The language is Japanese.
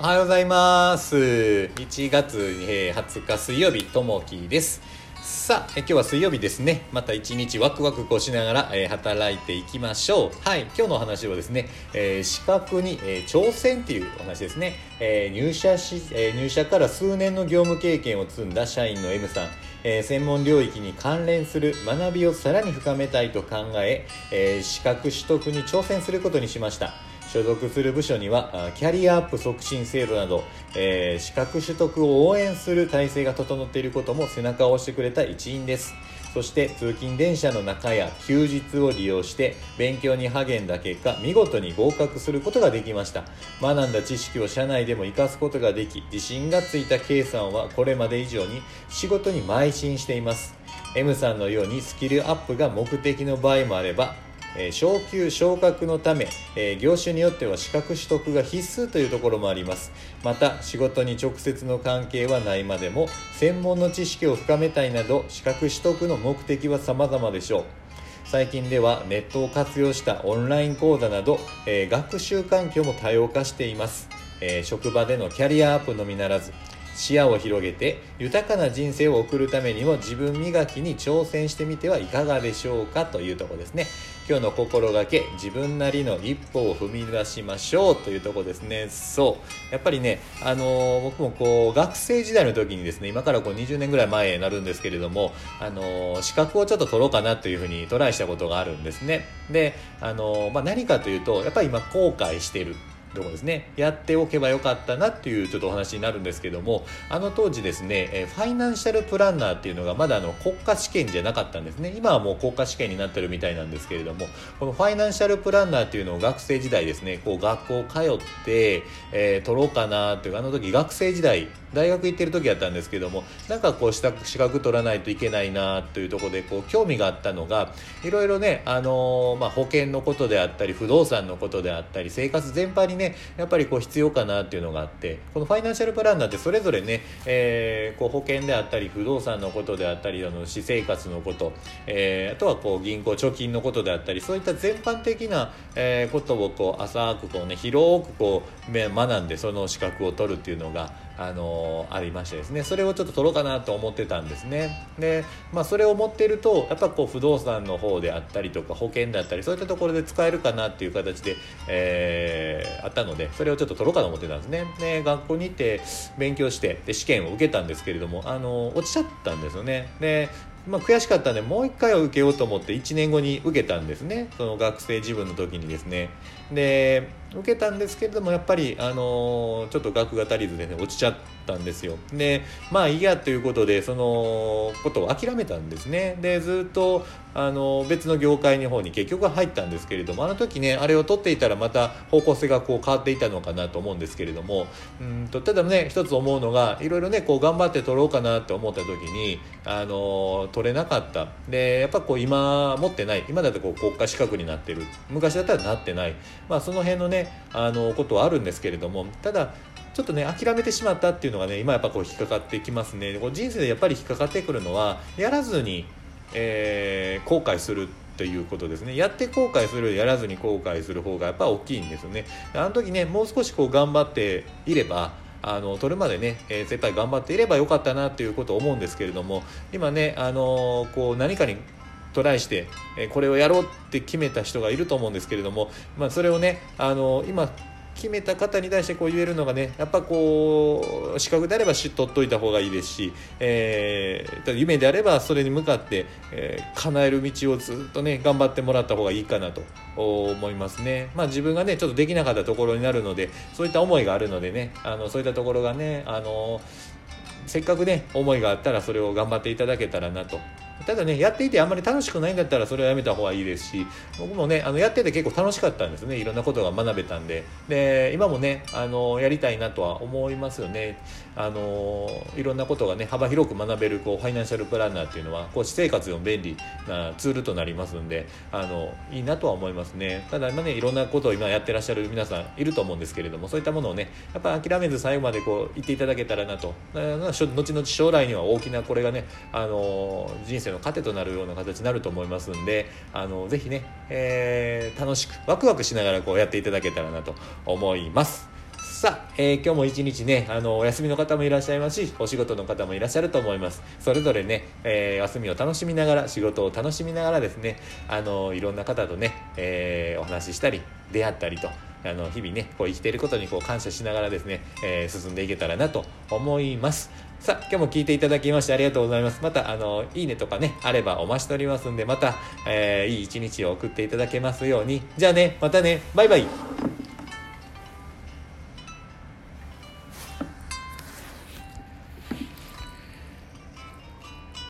おはようございます。1月20日水曜日、ともきです。さあ、今日は水曜日ですね。また一日ワクワクこうしながら、えー働いていきましょう。はい、今日のお話はですね、えー資格に、えー挑戦っていうお話ですね。えー入社し、えー入社から数年の業務経験を積んだ社員の M さん。えー専門領域に関連する学びをさらに深めたいと考ええー資格取得に挑戦することにしました所属する部署にはキャリアアップ促進制度など、えー資格取得を応援する体制が整っていることも背中を押してくれた一因です。そして通勤電車の中や休日を利用して勉強に励んだ結果見事に合格することができました。学んだ知識を社内でも活かすことができ自信がついた K さんはこれまで以上に仕事に邁進しています。M さんのようにスキルアップが目的の場合もあればえ昇給昇格のため、え業種によっては資格取得が必須というところもあります。また仕事に直接の関係はないまでも専門の知識を深めたいなど資格取得の目的は様々でしょう。最近ではネットを活用したオンライン講座など、え学習環境も多様化しています、え職場でのキャリアアップのみならず視野を広げて豊かな人生を送るためにも自分磨きに挑戦してみてはいかがでしょうかというとこですね。今日の心がけ自分なりの一歩を踏み出しましょうというとこですね。そう。やっぱりねあの僕もこう学生時代の時にですね今からこう20年ぐらい前になるんですけれどもあの資格をちょっと取ろうかなというふうにトライしたことがあるんですね。であのまあ、何かというとやっぱり今後悔してる。とこですね。やっておけばよかったなっていうちょっとお話になるんですけどもあの当時ですねえファイナンシャルプランナーっていうのがまだあの国家試験じゃなかったんですね。今はもう国家試験になってるみたいなんですけれどもこのファイナンシャルプランナーっていうのを学生時代ですねこう学校通って、えー取ろうかなっていうあの時学生時代大学行ってる時やったんですけどもなんかこう資格取らないといけないなというところでこう興味があったのがいろいろね、あのーまあ、保険のことであったり不動産のことであったり生活全般にねやっぱりこう必要かなっていうのがあってこのファイナンシャルプランナーってそれぞれね、えーこう保険であったり不動産のことであったりあの私生活のこと、えーあとはこう銀行貯金のことであったりそういった全般的な、えーことをこう浅くこうね広くこう学んでその資格を取るっていうのがあのありましてですね。それをちょっと取ろうかなと思ってたんですね。で、まあ、それを持ってるとやっぱこう不動産の方であったりとか保険であったりそういったところで使えるかなっていう形で、えーあったのでそれをちょっと取ろうかと思ってたんですね。で学校に行って勉強してで試験を受けたんですけれどもあの落ちちゃったんですよね。でまあ、悔しかったんでもう一回は受けようと思って1年後に受けたんですね。その学生自分の時にですね。で受けたんですけれどもやっぱり、あのーちょっと額が足りずでね落ちちゃったんですよ。でまあいいやということでそのことを諦めたんですね。でずっと、あの別の業界の方に結局は入ったんですけれどもあの時ねあれを取っていたらまた方向性がこう変わっていたのかなと思うんですけれどもうんとただね一つ思うのがいろいろねこう頑張って取ろうかなって思った時に、あの取れなかった。でやっぱこう今持ってない。今だとこう国家資格になってる。昔だったらなってない、まあ、その辺のねあのことはあるんですけれどもただちょっとね諦めてしまったっていうのがね今やっぱこう引っかかってきますね。こう人生でやっぱり引っかかってくるのはやらずに、えー後悔するということですね。やって後悔するやらずに後悔する方がやっぱ大きいんですよね。あの時ねもう少しこう頑張っていればあの取るまでね、えー精一杯頑張っていればよかったなということを思うんですけれども今ね、あのーこう何かにトライして、えこれをやろうって決めた人がいると思うんですけれども、まあ、それをね、あの今決めた方に対してこう言えるのがねやっぱこう資格であればし取っといた方がいいですし、えー夢であればそれに向かって、えー叶える道をずっとね頑張ってもらった方がいいかなと思いますね。まあ、自分がねちょっとできなかったところになるのでそういった思いがあるのでねあのそういったところがねあのせっかくね思いがあったらそれを頑張っていただけたらなとただねやっていてあんまり楽しくないんだったらそれはやめた方がいいですし僕もねあのやってて結構楽しかったんですね。いろんなことが学べたんで。で今もねあのやりたいなとは思いますよね。あのいろんなことがね幅広く学べるこうファイナンシャルプランナーっていうのはこう私生活でも便利なツールとなりますんであのいいなとは思いますね。ただ今ねいろんなことを今やってらっしゃる皆さんいると思うんですけれどもそういったものをねやっぱ諦めず最後までこう言っていただけたらなと。後々将来には大きなこれがねあの人生の糧となるような形になると思いますんであのぜひね、えー楽しくワクワクしながらこうやっていただけたらなと思いますさあ、えー、今日も一日ね、あの、お休みの方もいらっしゃいますし、お仕事の方もいらっしゃると思います。それぞれね、えー、休みを楽しみながら、仕事を楽しみながらですね、あの、いろんな方とね、えー、お話ししたり、出会ったりと、あの日々ねこう生きていることにこう感謝しながらですね、えー、進んでいけたらなと思います。さあ今日も聞いていただきましてありがとうございます。またあのいいねとかねあればお待ちしておりますんでまた、えー、いい一日を送っていただけますように。じゃあねまたね。バイバイ。